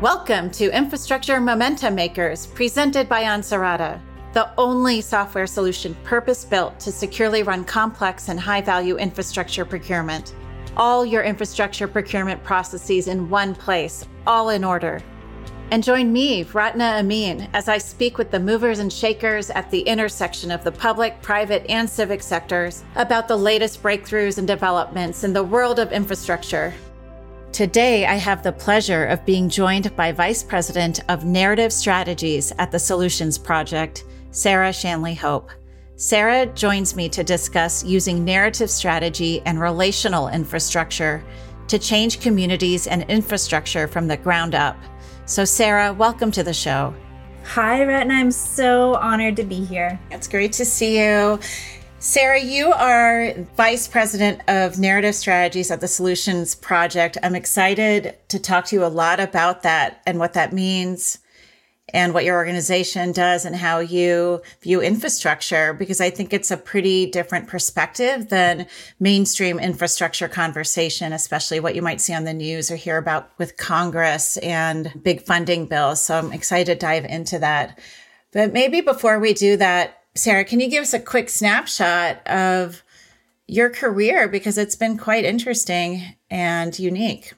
Welcome to Infrastructure Momentum Makers, presented by Ansarada, the only software solution purpose built to securely run complex and high value infrastructure procurement. All your infrastructure procurement processes in one place, all in order. And join me, Ratna Amin, as I speak with the movers and shakers at the intersection of the public, private, and civic sectors about the latest breakthroughs and developments in the world of infrastructure Today, I have the pleasure of being joined by Vice President of Narrative Strategies at the Solutions Project, Sarah Shanley Hope. Sarah joins me to discuss using narrative strategy and relational infrastructure to change communities and infrastructure from the ground up. So, Sarah, welcome to the show. Hi, Ratna. I'm so honored to be here. It's great to see you. Sarah, you are Vice President of Narrative Strategies at the Solutions Project. I'm excited to talk to you a lot about that and what that means and what your organization does and how you view infrastructure, because I think it's a pretty different perspective than mainstream infrastructure conversation, especially what you might see on the news or hear about with Congress and big funding bills. So I'm excited to dive into that. But maybe before we do that, Sarah, can you give us a quick snapshot of your career? Because it's been quite interesting and unique.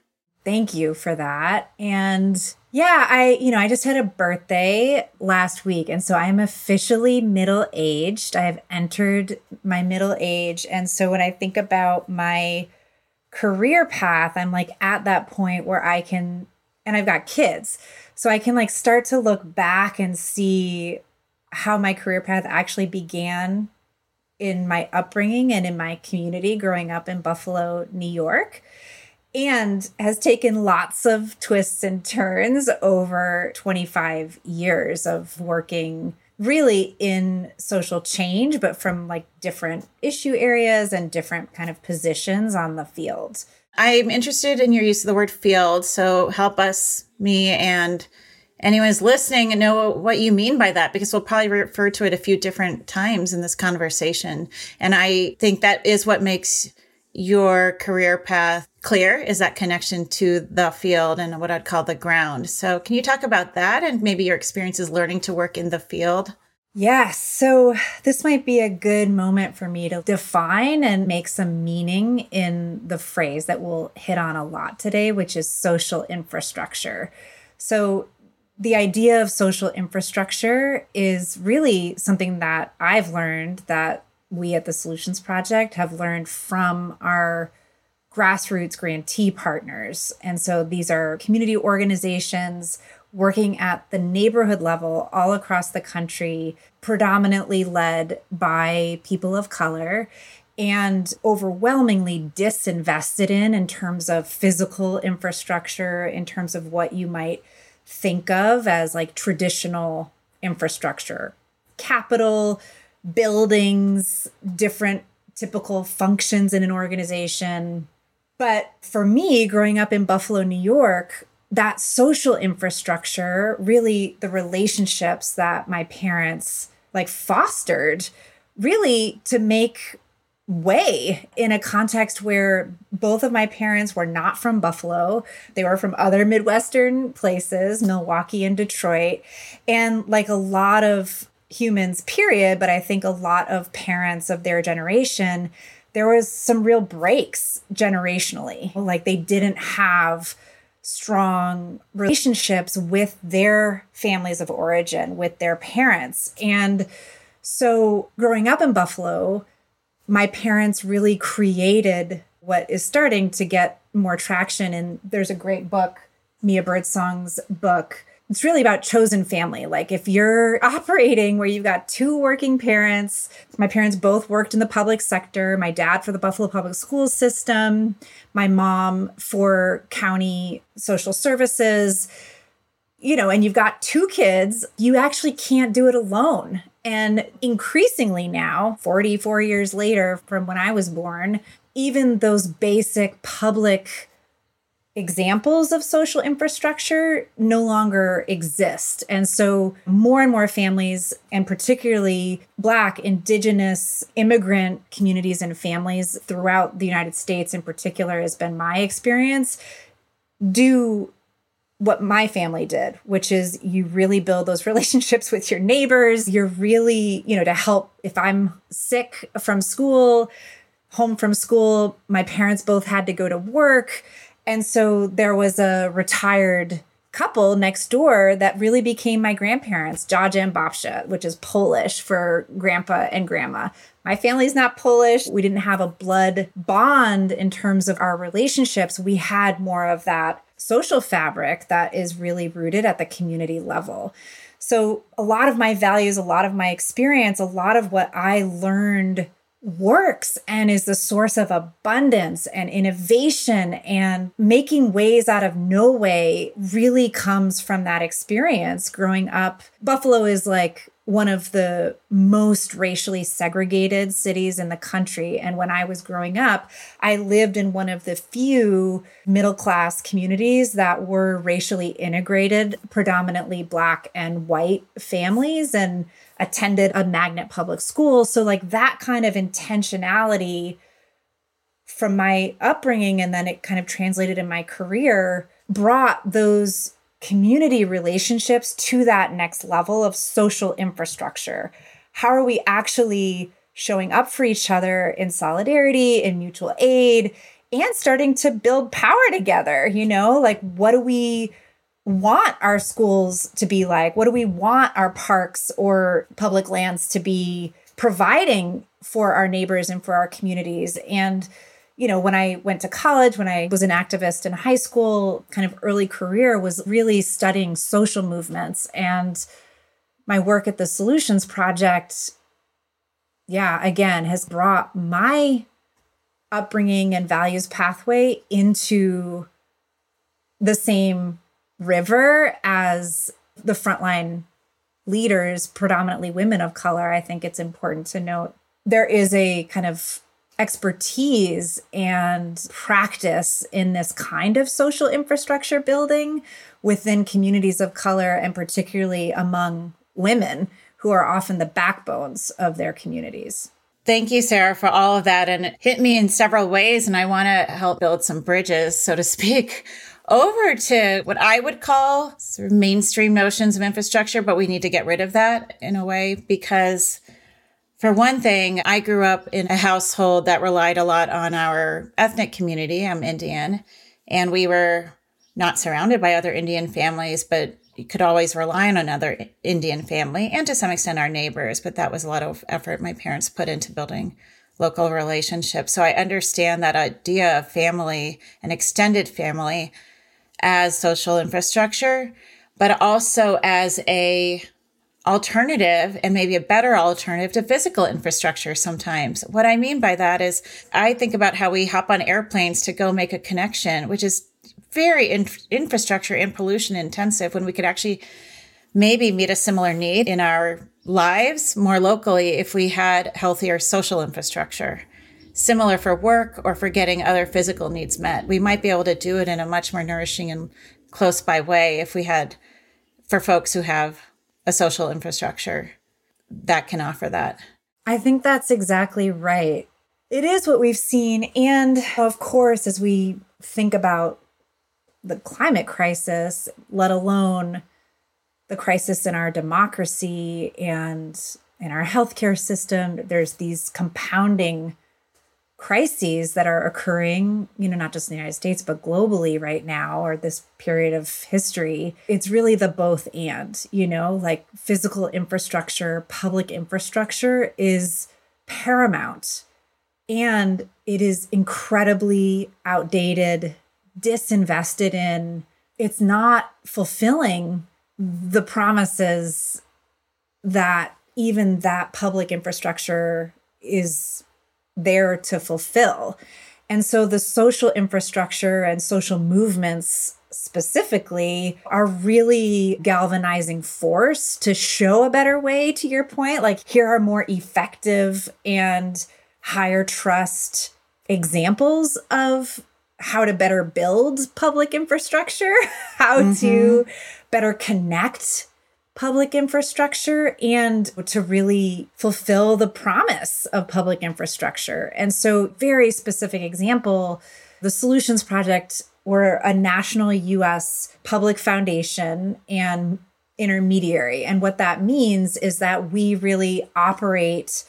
Thank you for that. And yeah, I, you know, I just had a birthday last week. And so I'm officially middle aged. I've entered my middle age. And so when I think about my career path, I'm like at that point where I can, and I've got kids. So I can like start to look back and see how my career path actually began in my upbringing and in my community growing up in Buffalo, New York, and has taken lots of twists and turns over 25 years of working really in social change, but from like different issue areas and different kind of positions on the field. I'm interested in your use of the word field. So help us, me, and anyone's listening and know what you mean by that because we'll probably refer to it a few different times in this conversation. And I think that is what makes your career path clear is that connection to the field and what I'd call the ground. So can you talk about that and maybe your experiences learning to work in the field? Yes. So this might be a good moment for me to define and make some meaning in the phrase that we'll hit on a lot today, which is social infrastructure. So the idea of social infrastructure is really something that I've learned that we at the Solutions Project have learned from our grassroots grantee partners. And so these are community organizations working at the neighborhood level all across the country, predominantly led by people of color and overwhelmingly disinvested in in terms of physical infrastructure, in terms of what you might think of as like traditional infrastructure capital, buildings, different typical functions in an organization. But for me, growing up in Buffalo, New York, that social infrastructure, really the relationships that my parents like fostered, really to make way in a context where both of my parents were not from Buffalo. They were from other Midwestern places, Milwaukee and Detroit. And like a lot of humans, period, but I think a lot of parents of their generation, there was some real breaks generationally. Like they didn't have strong relationships with their families of origin, with their parents. And so growing up in Buffalo, my parents really created what is starting to get more traction. And there's a great book, Mia Birdsong's book. It's really about chosen family. Like if you're operating where you've got two working parents, my parents both worked in the public sector, my dad for the Buffalo Public Schools system, my mom for county social services you know, and you've got two kids, you actually can't do it alone. And increasingly now, 44 years later from when I was born, even those basic public examples of social infrastructure no longer exist. And so more and more families, and particularly Black, Indigenous, immigrant communities and families throughout the United States in particular, has been my experience, do what my family did, which is you really build those relationships with your neighbors. You're really, you know, to help if I'm sick from school, home from school, my parents both had to go to work. And so there was a retired couple next door that really became my grandparents, Jaja and Babcia, which is Polish for grandpa and grandma. My family's not Polish. We didn't have a blood bond in terms of our relationships. We had more of that social fabric that is really rooted at the community level. So, a lot of my values, a lot of my experience, a lot of what I learned works and is the source of abundance and innovation and making ways out of no way really comes from that experience growing up. Buffalo is like one of the most racially segregated cities in the country. And when I was growing up, I lived in one of the few middle class communities that were racially integrated, predominantly Black and white families. And attended a magnet public school. So, like that kind of intentionality from my upbringing, and then it kind of translated in my career, brought those community relationships to that next level of social infrastructure. How are we actually showing up for each other in solidarity, in mutual aid, and starting to build power together? You know, like what do we want our schools to be like? What do we want our parks or public lands to be providing for our neighbors and for our communities? And you know, when I went to college, when I was an activist in high school, kind of early career was really studying social movements. And my work at the Solutions Project, yeah, again, has brought my upbringing and values pathway into the same river as the frontline leaders, predominantly women of color, I think it's important to note there is a kind of expertise and practice in this kind of social infrastructure building within communities of color and particularly among women who are often the backbones of their communities. Thank you, Sarah, for all of that. And it hit me in several ways. And I want to help build some bridges, so to speak, over to what I would call sort of mainstream notions of infrastructure, but we need to get rid of that in a way because for one thing, I grew up in a household that relied a lot on our ethnic community. I'm Indian, and we were not surrounded by other Indian families, but you could always rely on another Indian family and to some extent our neighbors. But that was a lot of effort my parents put into building local relationships. So I understand that idea of family, an extended family, as social infrastructure, but also as a alternative and maybe a better alternative to physical infrastructure sometimes. What I mean by that is I think about how we hop on airplanes to go make a connection, which is very in- infrastructure and pollution intensive when we could actually maybe meet a similar need in our lives more locally if we had healthier social infrastructure similar for work or for getting other physical needs met. We might be able to do it in a much more nourishing and close by way if we had for folks who have a social infrastructure that can offer that. I think that's exactly right. It is what we've seen. And of course, as we think about the climate crisis, let alone the crisis in our democracy and in our healthcare system, there's these compounding crises that are occurring, you know, not just in the United States, but globally right now, or this period of history, it's really the both and, you know, like physical infrastructure, public infrastructure is paramount. And it is incredibly outdated, disinvested in. It's not fulfilling the promises that even that public infrastructure is there to fulfill. And so the social infrastructure and social movements specifically are really galvanizing force to show a better way to your point like here are more effective and higher trust examples of how to better build public infrastructure how mm-hmm. to better connect public infrastructure and to really fulfill the promise of public infrastructure. And so, very specific example the Solutions Project We're a national US public foundation and intermediary. And what that means is that we really operate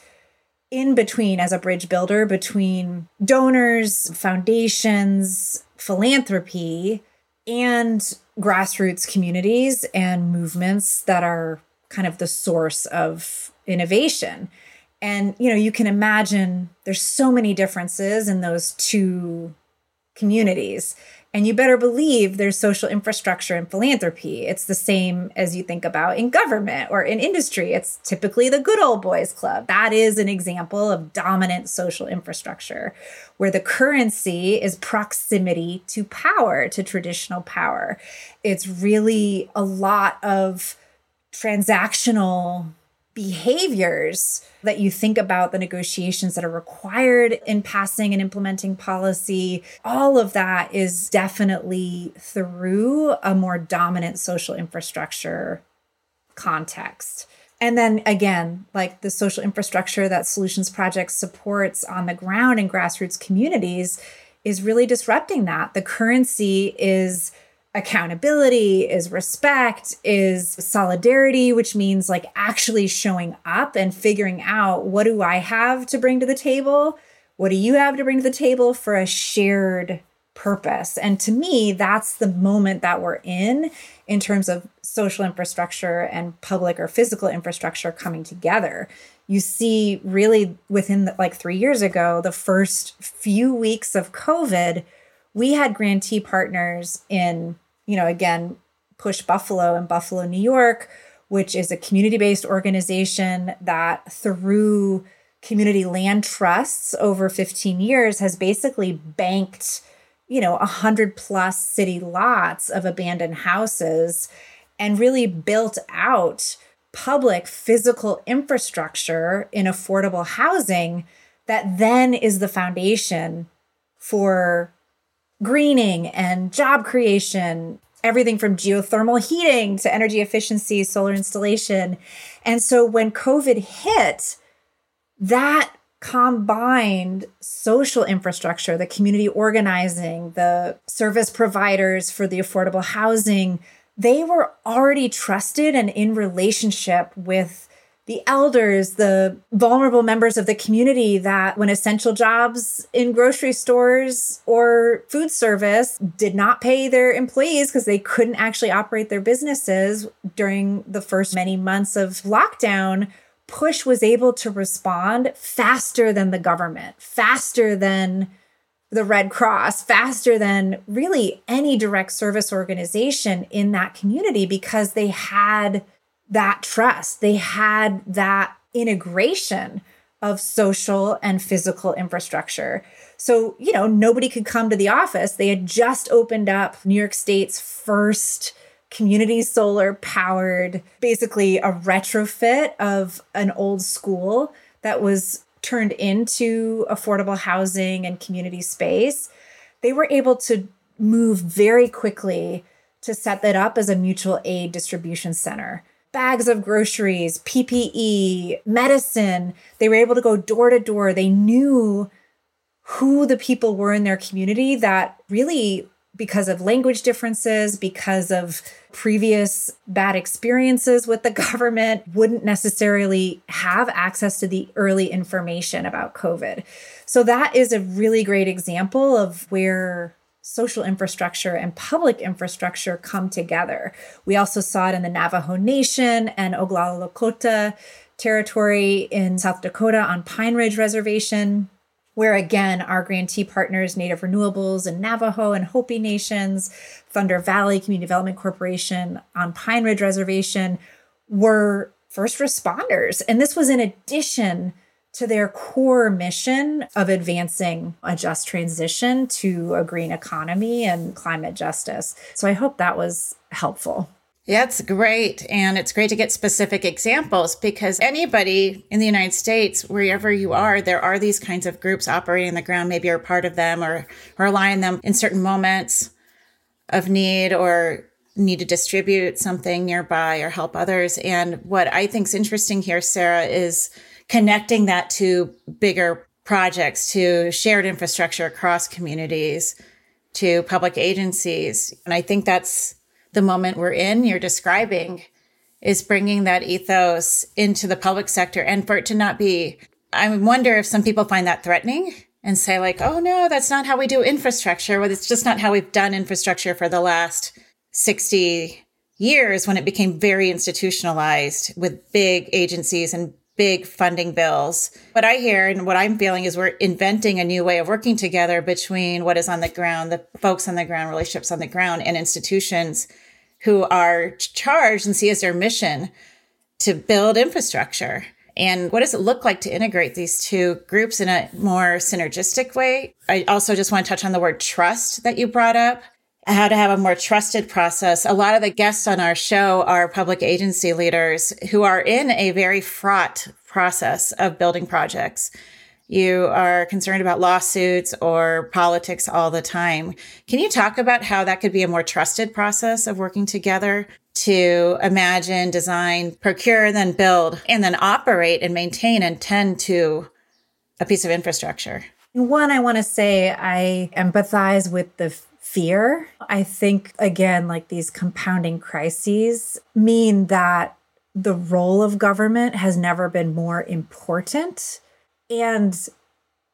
in between as a bridge builder between donors, foundations, philanthropy, and grassroots communities and movements that are kind of the source of innovation. And you know, you can imagine there's so many differences in those two communities. And you better believe there's social infrastructure and philanthropy. It's the same as you think about in government or in industry. It's typically the good old boys club. That is an example of dominant social infrastructure where the currency is proximity to power, to traditional power. It's really a lot of transactional behaviors that you think about the negotiations that are required in passing and implementing policy. All of that is definitely through a more dominant social infrastructure context. And then again, like the social infrastructure that Solutions Project supports on the ground in grassroots communities is really disrupting that. The currency is accountability, is respect, is solidarity, which means like actually showing up and figuring out what do I have to bring to the table? What do you have to bring to the table for a shared purpose? And to me, that's the moment that we're in in terms of social infrastructure and public or physical infrastructure coming together. You see, really within the, like three years ago, the first few weeks of COVID, we had grantee partners in you know, again, Push Buffalo in Buffalo, New York, which is a community based organization that through community land trusts over 15 years has basically banked, you know, 100 plus city lots of abandoned houses and really built out public physical infrastructure in affordable housing that then is the foundation for greening and job creation, everything from geothermal heating to energy efficiency, solar installation. And so when COVID hit, that combined social infrastructure, the community organizing, the service providers for the affordable housing, they were already trusted and in relationship with the elders, the vulnerable members of the community that when essential jobs in grocery stores or food service did not pay their employees because they couldn't actually operate their businesses during the first many months of lockdown, Push was able to respond faster than the government, faster than the Red Cross, faster than really any direct service organization in that community because they had that trust. They had that integration of social and physical infrastructure. So, you know, nobody could come to the office. They had just opened up New York State's first community solar powered, basically a retrofit of an old school that was turned into affordable housing and community space. They were able to move very quickly to set that up as a mutual aid distribution center bags of groceries, PPE, medicine. They were able to go door to door. They knew who the people were in their community that really, because of language differences, because of previous bad experiences with the government, wouldn't necessarily have access to the early information about COVID. So, that is a really great example of where social infrastructure and public infrastructure come together. We also saw it in the Navajo Nation and Oglala Lakota territory in South Dakota on Pine Ridge Reservation, where again, our grantee partners, Native Renewables and Navajo and Hopi Nations, Thunder Valley Community Development Corporation on Pine Ridge Reservation, were first responders. And this was in addition to their core mission of advancing a just transition to a green economy and climate justice. So I hope that was helpful. Yeah, it's great. And it's great to get specific examples because anybody in the United States, wherever you are, there are these kinds of groups operating on the ground. Maybe you're part of them or, rely on them in certain moments of need or need to distribute something nearby or help others. And what I think is interesting here, Sarah, is connecting that to bigger projects, to shared infrastructure across communities, to public agencies. And I think that's the moment we're in, you're describing, is bringing that ethos into the public sector and for it to not be. I wonder if some people find that threatening and say, like, oh no, that's not how we do infrastructure. Well, it's just not how we've done infrastructure for the last 60 years when it became very institutionalized with big agencies and big funding bills. What I hear and what I'm feeling is we're inventing a new way of working together between what is on the ground, the folks on the ground, relationships on the ground, and institutions who are charged and see as their mission to build infrastructure. And what does it look like to integrate these two groups in a more synergistic way? I also just want to touch on the word trust that you brought up how to have a more trusted process. A lot of the guests on our show are public agency leaders who are in a very fraught process of building projects. You are concerned about lawsuits or politics all the time. Can you talk about how that could be a more trusted process of working together to imagine, design, procure, then build, and then operate and maintain and tend to a piece of infrastructure? One, I want to say I empathize with the fear. I think, again, like these compounding crises mean that the role of government has never been more important. And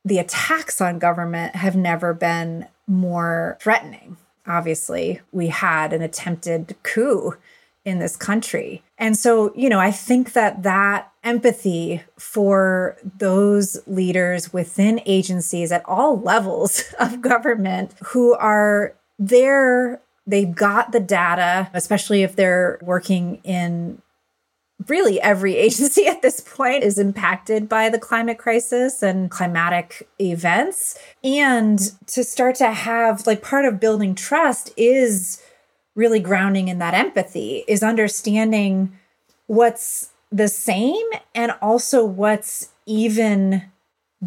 the attacks on government have never been more threatening. Obviously, we had an attempted coup in this country. And so, you know, I think that that empathy for those leaders within agencies at all levels of government who are there, they've got the data, especially if they're working in really every agency at this point is impacted by the climate crisis and climatic events. And to start to have like part of building trust is really grounding in that empathy, is understanding what's the same and also what's even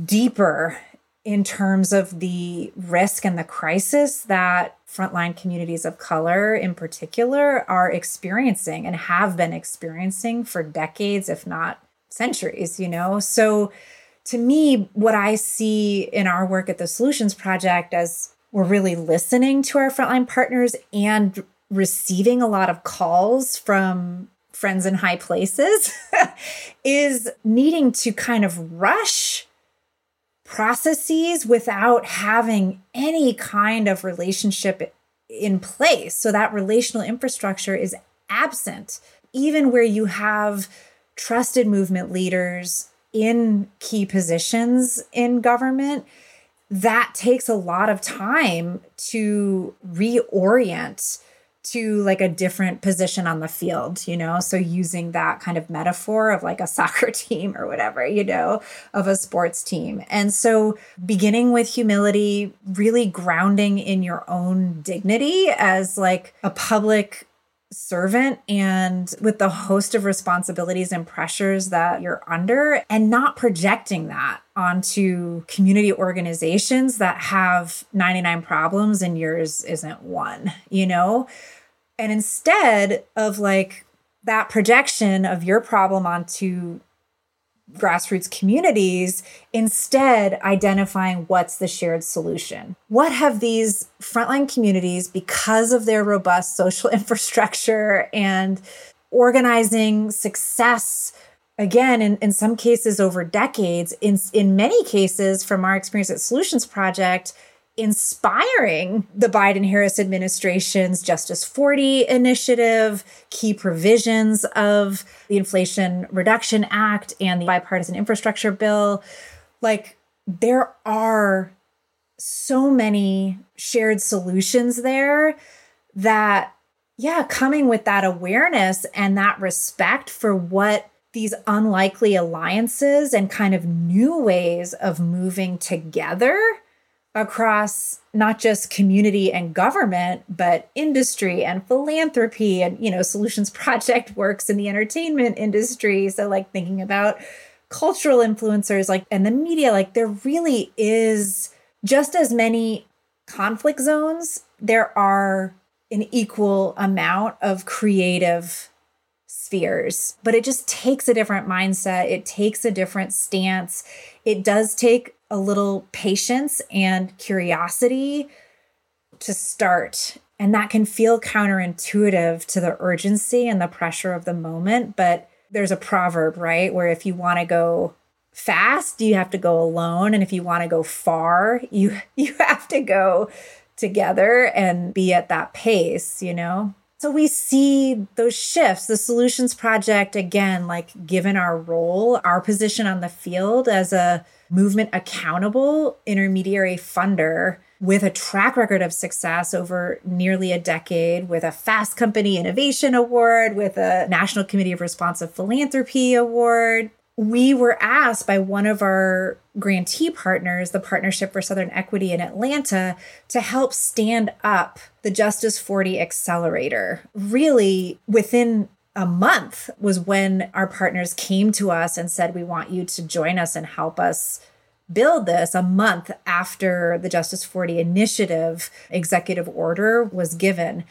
deeper in terms of the risk and the crisis that frontline communities of color in particular are experiencing and have been experiencing for decades, if not centuries, you know? So to me, what I see in our work at the Solutions Project as we're really listening to our frontline partners and receiving a lot of calls from friends in high places is needing to kind of rush processes without having any kind of relationship in place. So that relational infrastructure is absent, even where you have trusted movement leaders in key positions in government. That takes a lot of time to reorient to like a different position on the field, you know? So using that kind of metaphor of like a soccer team or whatever, you know, of a sports team. And so beginning with humility, really grounding in your own dignity as like a public servant and with the host of responsibilities and pressures that you're under and not projecting that onto community organizations that have 99 problems and yours isn't one, you know? And instead of like that projection of your problem onto grassroots communities, instead identifying what's the shared solution. What have these frontline communities, because of their robust social infrastructure and organizing success, again, in, in some cases over decades, in, in many cases from our experience at Solutions Project, inspiring the Biden Harris administration's Justice 40 initiative, key provisions of the Inflation Reduction Act and the bipartisan infrastructure bill. Like, there are so many shared solutions there that, yeah, coming with that awareness and that respect for what these unlikely alliances and kind of new ways of moving together across not just community and government but industry and philanthropy and you know solutions project works in the entertainment industry. So like thinking about cultural influencers like and the media like there really is just as many conflict zones. There are an equal amount of creative spheres but it just takes a different mindset it takes a different stance it does take a little patience and curiosity to start. And that can feel counterintuitive to the urgency and the pressure of the moment. But there's a proverb, right? Where if you want to go fast, you have to go alone. And if you want to go far, you you have to go together and be at that pace, you know? So we see those shifts. The Solutions Project, again, like given our role, our position on the field as a movement accountable intermediary funder with a track record of success over nearly a decade, with a Fast Company Innovation Award, with a National Committee of Responsive Philanthropy Award, we were asked by one of our grantee partners, the Partnership for Southern Equity in Atlanta, to help stand up the Justice 40 Accelerator. Really, within a month was when our partners came to us and said, We want you to join us and help us build this a month after the Justice 40 initiative executive order was given.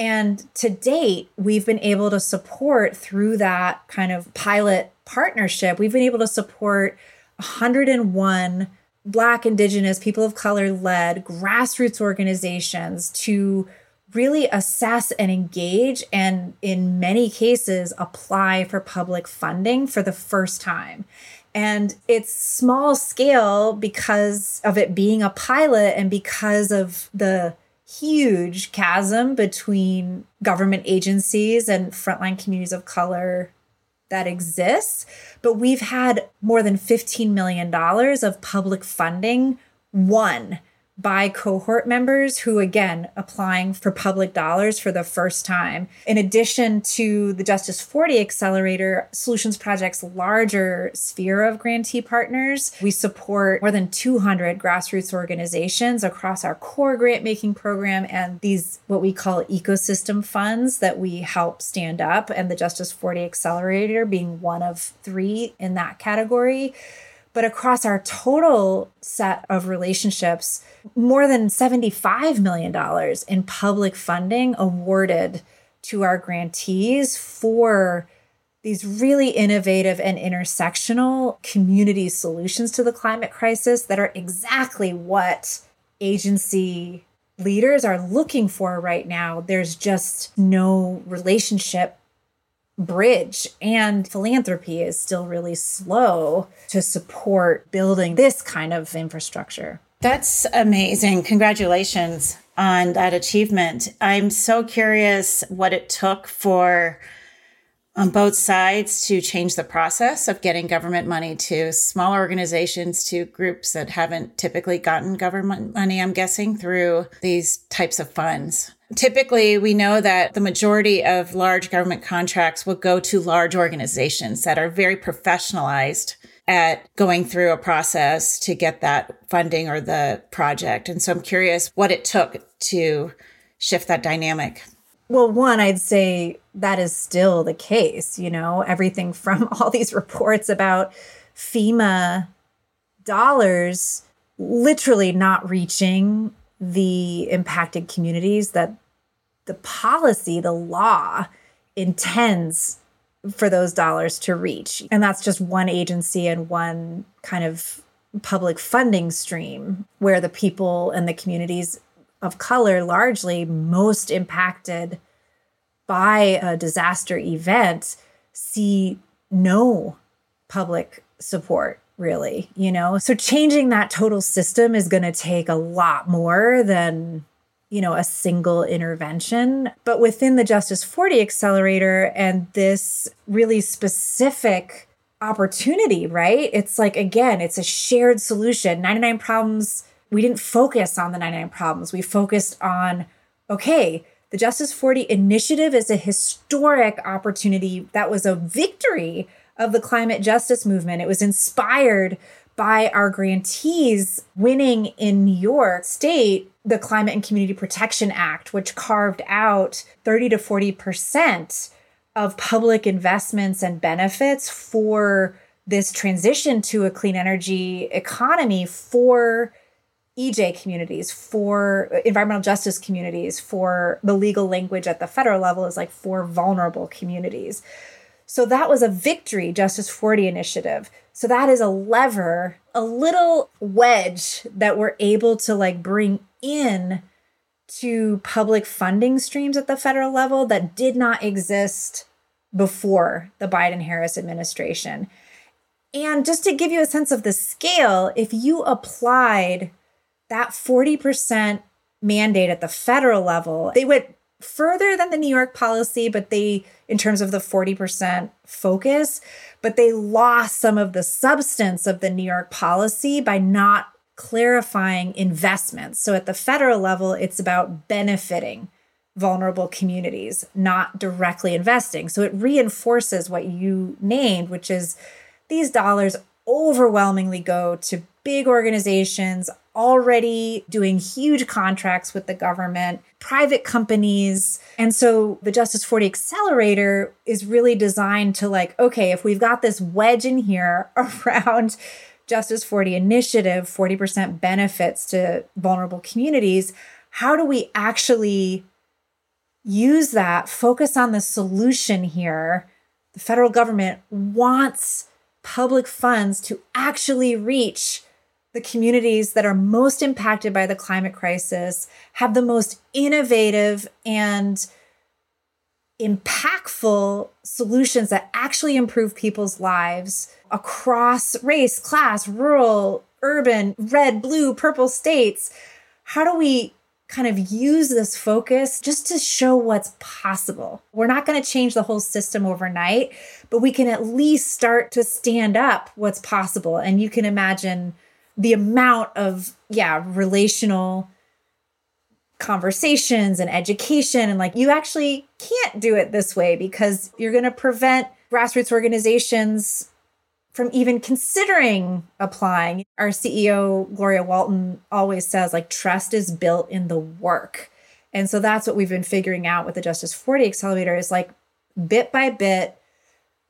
And to date, we've been able to support through that kind of pilot partnership, we've been able to support 101 Black, Indigenous, people of color led grassroots organizations to really assess and engage, and in many cases, apply for public funding for the first time. And it's small scale because of it being a pilot and because of the huge chasm between government agencies and frontline communities of color that exists. But we've had more than $15 million of public funding, one by cohort members who, again, applying for public dollars for the first time. In addition to the Justice 40 Accelerator Solutions Project's larger sphere of grantee partners, we support more than 200 grassroots organizations across our core grant making program and these, what we call ecosystem funds that we help stand up, and the Justice 40 Accelerator being one of three in that category. But across our total set of relationships, more than $75 million in public funding awarded to our grantees for these really innovative and intersectional community solutions to the climate crisis that are exactly what agency leaders are looking for right now. There's just no relationship bridge and philanthropy is still really slow to support building this kind of infrastructure. That's amazing. Congratulations on that achievement. I'm so curious what it took for on both sides to change the process of getting government money to small organizations to groups that haven't typically gotten government money, I'm guessing, through these types of funds. Typically, we know that the majority of large government contracts will go to large organizations that are very professionalized at going through a process to get that funding or the project. And so I'm curious what it took to shift that dynamic. Well, one, I'd say that is still the case. You know, everything from all these reports about FEMA dollars literally not reaching the impacted communities that the policy, the law intends for those dollars to reach. And that's just one agency and one kind of public funding stream where the people and the communities of color largely most impacted by a disaster event see no public support really you know so changing that total system is going to take a lot more than you know a single intervention. But within the justice 40 accelerator and this really specific opportunity right? It's like again it's a shared solution. 99 problems we didn't focus on the 99 problems. We focused on okay the justice 40 initiative is a historic opportunity that was a victory of the climate justice movement. It was inspired by our grantees winning in New York State the Climate and Community Protection Act, which carved out 30 to 40% of public investments and benefits for this transition to a clean energy economy for EJ communities, for environmental justice communities, for the legal language at the federal level is like for vulnerable communities. So that was a victory, Justice 40 initiative. So that is a lever, a little wedge that we're able to like bring in to public funding streams at the federal level that did not exist before the Biden Harris administration. And just to give you a sense of the scale, if you applied that 40% mandate at the federal level, they went further than the New York policy, but they, in terms of the 40% focus, but they lost some of the substance of the New York policy by not clarifying investments. So at the federal level, it's about benefiting vulnerable communities, not directly investing. So it reinforces what you named, which is these dollars overwhelmingly go to big organizations already doing huge contracts with the government, private companies. And so the Justice 40 Accelerator is really designed to, like, okay, if we've got this wedge in here around Justice 40 initiative, 40% benefits to vulnerable communities, how do we actually use that, focus on the solution here? The federal government wants public funds to actually reach the communities that are most impacted by the climate crisis, have the most innovative and impactful solutions that actually improve people's lives across race, class, rural, urban, red, blue, purple states. How do we kind of use this focus just to show what's possible. We're not going to change the whole system overnight, but we can at least start to stand up what's possible. And you can imagine the amount of, yeah, relational conversations and education. And like, you actually can't do it this way because you're going to prevent grassroots organizations from even considering applying. Our CEO, Gloria Walton, always says like trust is built in the work. And so that's what we've been figuring out with the Justice 40 Accelerator is like bit by bit,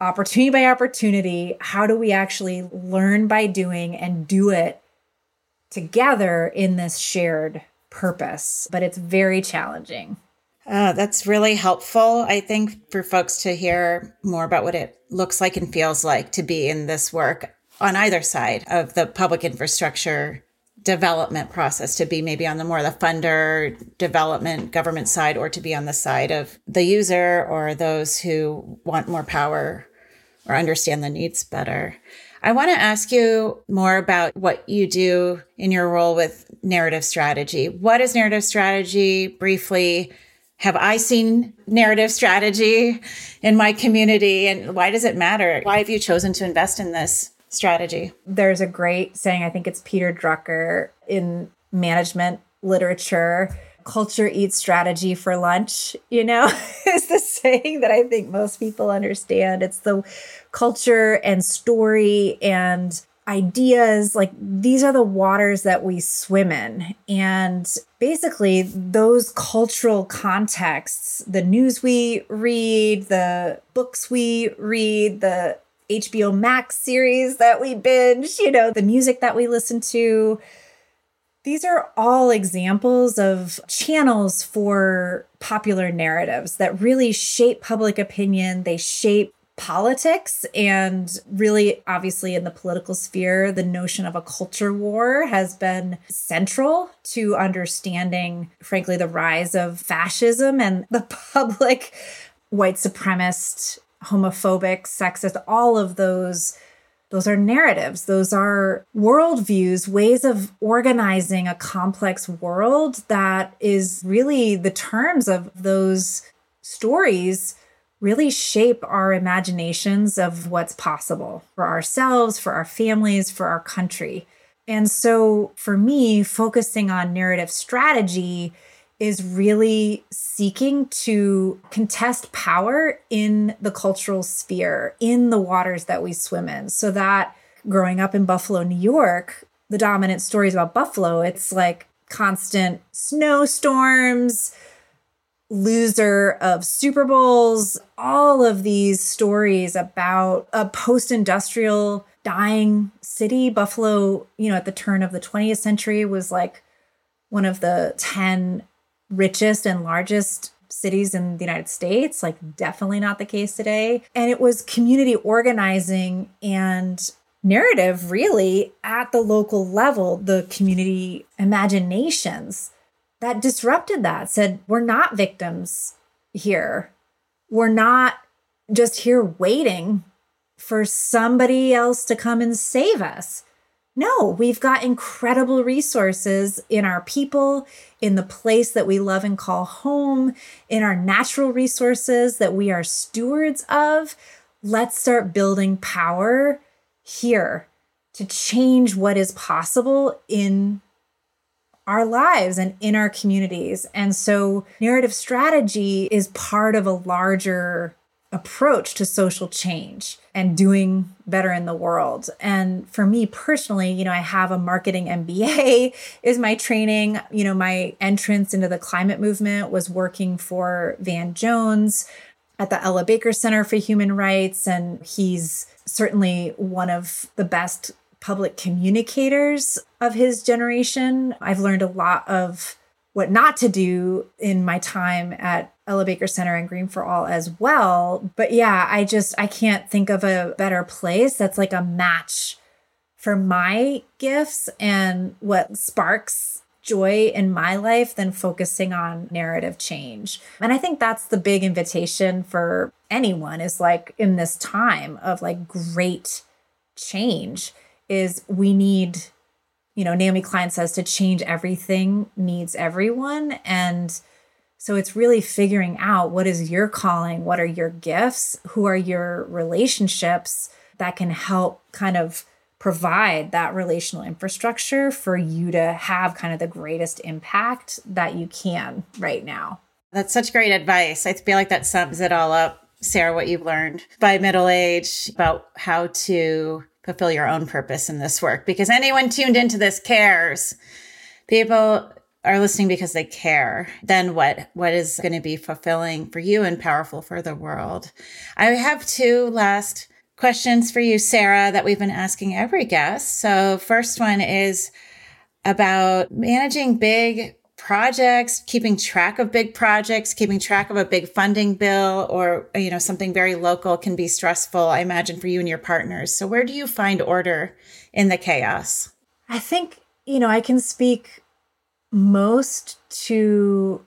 opportunity by opportunity, how do we actually learn by doing and do it together in this shared purpose? But it's very challenging. Uh, that's really helpful, I think, for folks to hear more about what it looks like and feels like to be in this work on either side of the public infrastructure development process to be maybe on the more the funder development government side or to be on the side of the user or those who want more power or understand the needs better. I want to ask you more about what you do in your role with narrative strategy. What is narrative strategy briefly? have I seen narrative strategy in my community? And why does it matter? Why have you chosen to invest in this strategy? There's a great saying, I think it's Peter Drucker in management literature culture eats strategy for lunch, you know, is the saying that I think most people understand. It's the culture and story and ideas like these are the waters that we swim in and basically those cultural contexts the news we read the books we read the HBO Max series that we binge you know the music that we listen to these are all examples of channels for popular narratives that really shape public opinion they shape politics and really obviously in the political sphere the notion of a culture war has been central to understanding frankly the rise of fascism and the public white supremacist homophobic sexist all of those those are narratives those are worldviews ways of organizing a complex world that is really the terms of those stories really shape our imaginations of what's possible for ourselves, for our families, for our country. And so for me, focusing on narrative strategy is really seeking to contest power in the cultural sphere, in the waters that we swim in. So that growing up in Buffalo, New York, the dominant stories about Buffalo, it's like constant snowstorms, loser of Super Bowls, all of these stories about a post industrial dying city. Buffalo, you know, at the turn of the 20th century was like one of the 10 richest and largest cities in the United States, like definitely not the case today. And it was community organizing and narrative really at the local level, the community imaginations that disrupted that, said, we're not victims here. We're not just here waiting for somebody else to come and save us. No, we've got incredible resources in our people, in the place that we love and call home, in our natural resources that we are stewards of. Let's start building power here to change what is possible in our lives and in our communities. And so, narrative strategy is part of a larger approach to social change and doing better in the world. And for me personally, you know, I have a marketing MBA is my training. You know, my entrance into the climate movement was working for Van Jones at the Ella Baker Center for Human Rights and he's certainly one of the best public communicators of his generation. I've learned a lot of what not to do in my time at Ella Baker Center and Green for All as well. But yeah, I just I can't think of a better place that's like a match for my gifts and what sparks joy in my life than focusing on narrative change. And I think that's the big invitation for anyone is like in this time of like great change is we need you know, Naomi Klein says to change everything needs everyone. And so it's really figuring out what is your calling, what are your gifts, who are your relationships that can help kind of provide that relational infrastructure for you to have kind of the greatest impact that you can right now. That's such great advice. I feel like that sums it all up, Sarah, what you've learned by middle age about how to fulfill your own purpose in this work because anyone tuned into this cares. People are listening because they care. Then what what is going to be fulfilling for you and powerful for the world? I have two last questions for you Sarah that we've been asking every guest. So first one is about managing big projects, keeping track of big projects, keeping track of a big funding bill or you know something very local can be stressful, I imagine for you and your partners. So where do you find order in the chaos? I think, you know, I can speak most to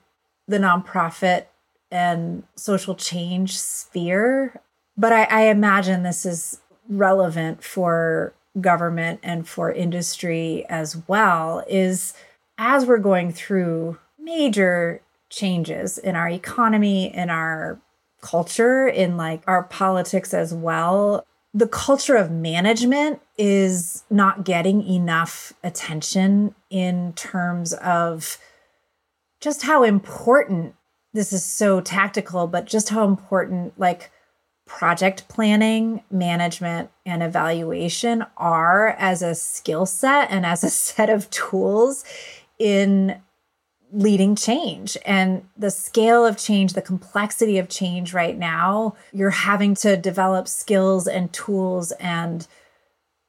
the nonprofit and social change sphere, but I, I imagine this is relevant for government and for industry as well is as we're going through major changes in our economy, in our culture, in like our politics as well, the culture of management is not getting enough attention in terms of just how important this is so tactical, but just how important like project planning, management, and evaluation are as a skill set and as a set of tools in leading change and the scale of change, the complexity of change right now. You're having to develop skills and tools and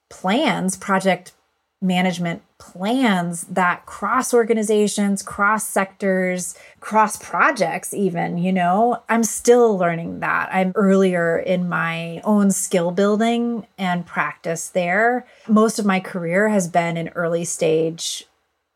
plans, project management plans that cross organizations, cross sectors, cross projects, even. You know, I'm still learning that. I'm earlier in my own skill building and practice there. Most of my career has been in early stage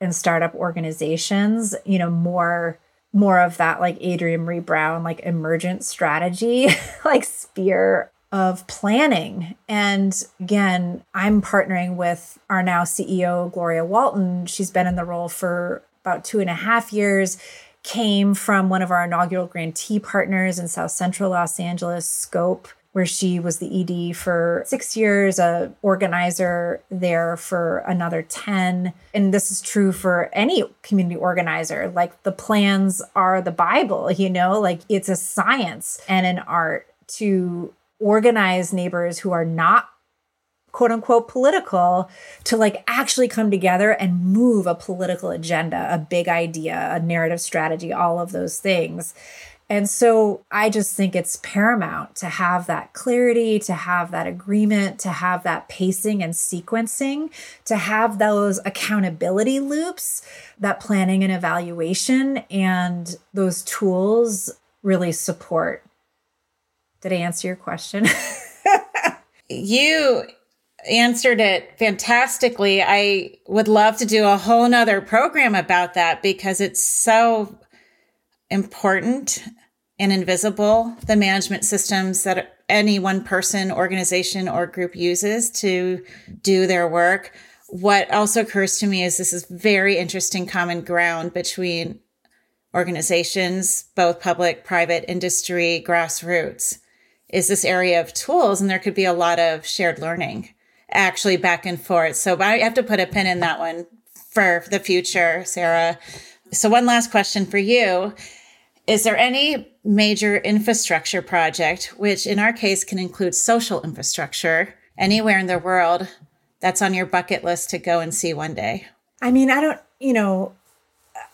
and startup organizations, you know, more more of that like Adrienne Maree Brown like emergent strategy like sphere of planning. And again, I'm partnering with our now CEO, Gloria Walton. She's been in the role for about two and a half years, came from one of our inaugural grantee partners in South Central Los Angeles, Scope where she was the ED for six years, a organizer there for another 10. And this is true for any community organizer. Like the plans are the Bible, you know, like it's a science and an art to organize neighbors who are not quote unquote political to like actually come together and move a political agenda, a big idea, a narrative strategy, all of those things. And so I just think it's paramount to have that clarity, to have that agreement, to have that pacing and sequencing, to have those accountability loops, that planning and evaluation, and those tools really support. Did I answer your question? you answered it fantastically. I would love to do a whole nother program about that because it's so important and invisible, the management systems that any one person, organization, or group uses to do their work. What also occurs to me is this is very interesting common ground between organizations, both public, private, industry, grassroots, is this area of tools. And there could be a lot of shared learning actually back and forth. So I have to put a pin in that one for the future, Sarah. So, one last question for you Is there any major infrastructure project, which in our case can include social infrastructure, anywhere in the world that's on your bucket list to go and see one day? I mean, I don't, you know,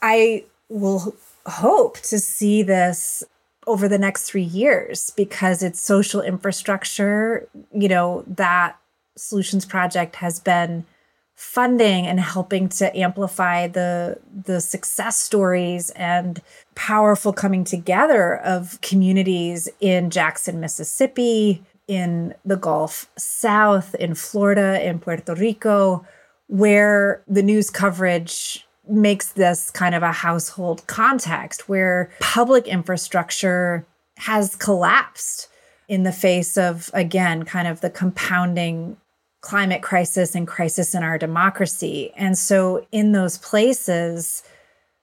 I will hope to see this over the next three years because it's social infrastructure, you know, that Solutions Project has been funding and helping to amplify the the success stories and powerful coming together of communities in Jackson, Mississippi, in the Gulf South, in Florida, in Puerto Rico, where the news coverage makes this kind of a household context where public infrastructure has collapsed in the face of, again, kind of the compounding climate crisis and crisis in our democracy. And so, in those places,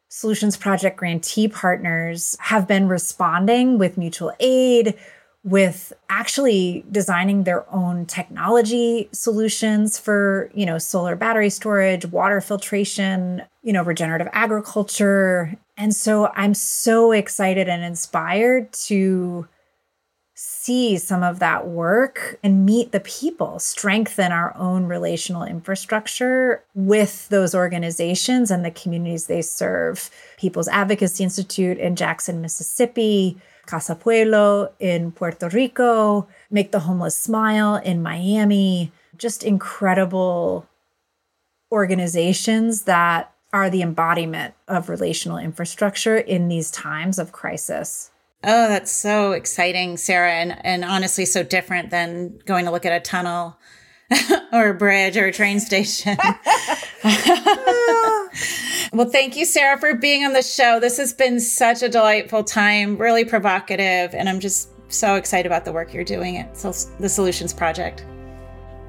Solutions Project grantee partners have been responding with mutual aid, with actually designing their own technology solutions for, you know, solar battery storage, water filtration, you know, regenerative agriculture. And so I'm so excited and inspired to see some of that work and meet the people, strengthen our own relational infrastructure with those organizations and the communities they serve. People's Advocacy Institute in Jackson, Mississippi, Casa Pueblo in Puerto Rico, Make the Homeless Smile in Miami. Just incredible organizations that are the embodiment of relational infrastructure in these times of crisis. Oh, that's so exciting, Sarah, and, and honestly so different than going to look at a tunnel or a bridge or a train station. well, thank you, Sarah, for being on the show. This has been such a delightful time, really provocative, and I'm just so excited about the work you're doing at the Solutions Project.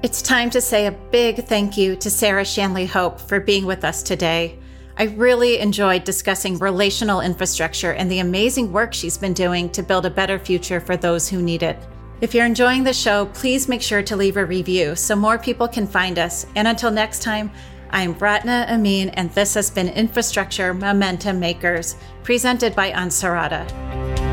It's time to say a big thank you to Sarah Shanley Hope for being with us today. I really enjoyed discussing relational infrastructure and the amazing work she's been doing to build a better future for those who need it. If you're enjoying the show, please make sure to leave a review so more people can find us. And until next time, I'm Ratna Amin, and this has been Infrastructure Momentum Makers, presented by Ansarada.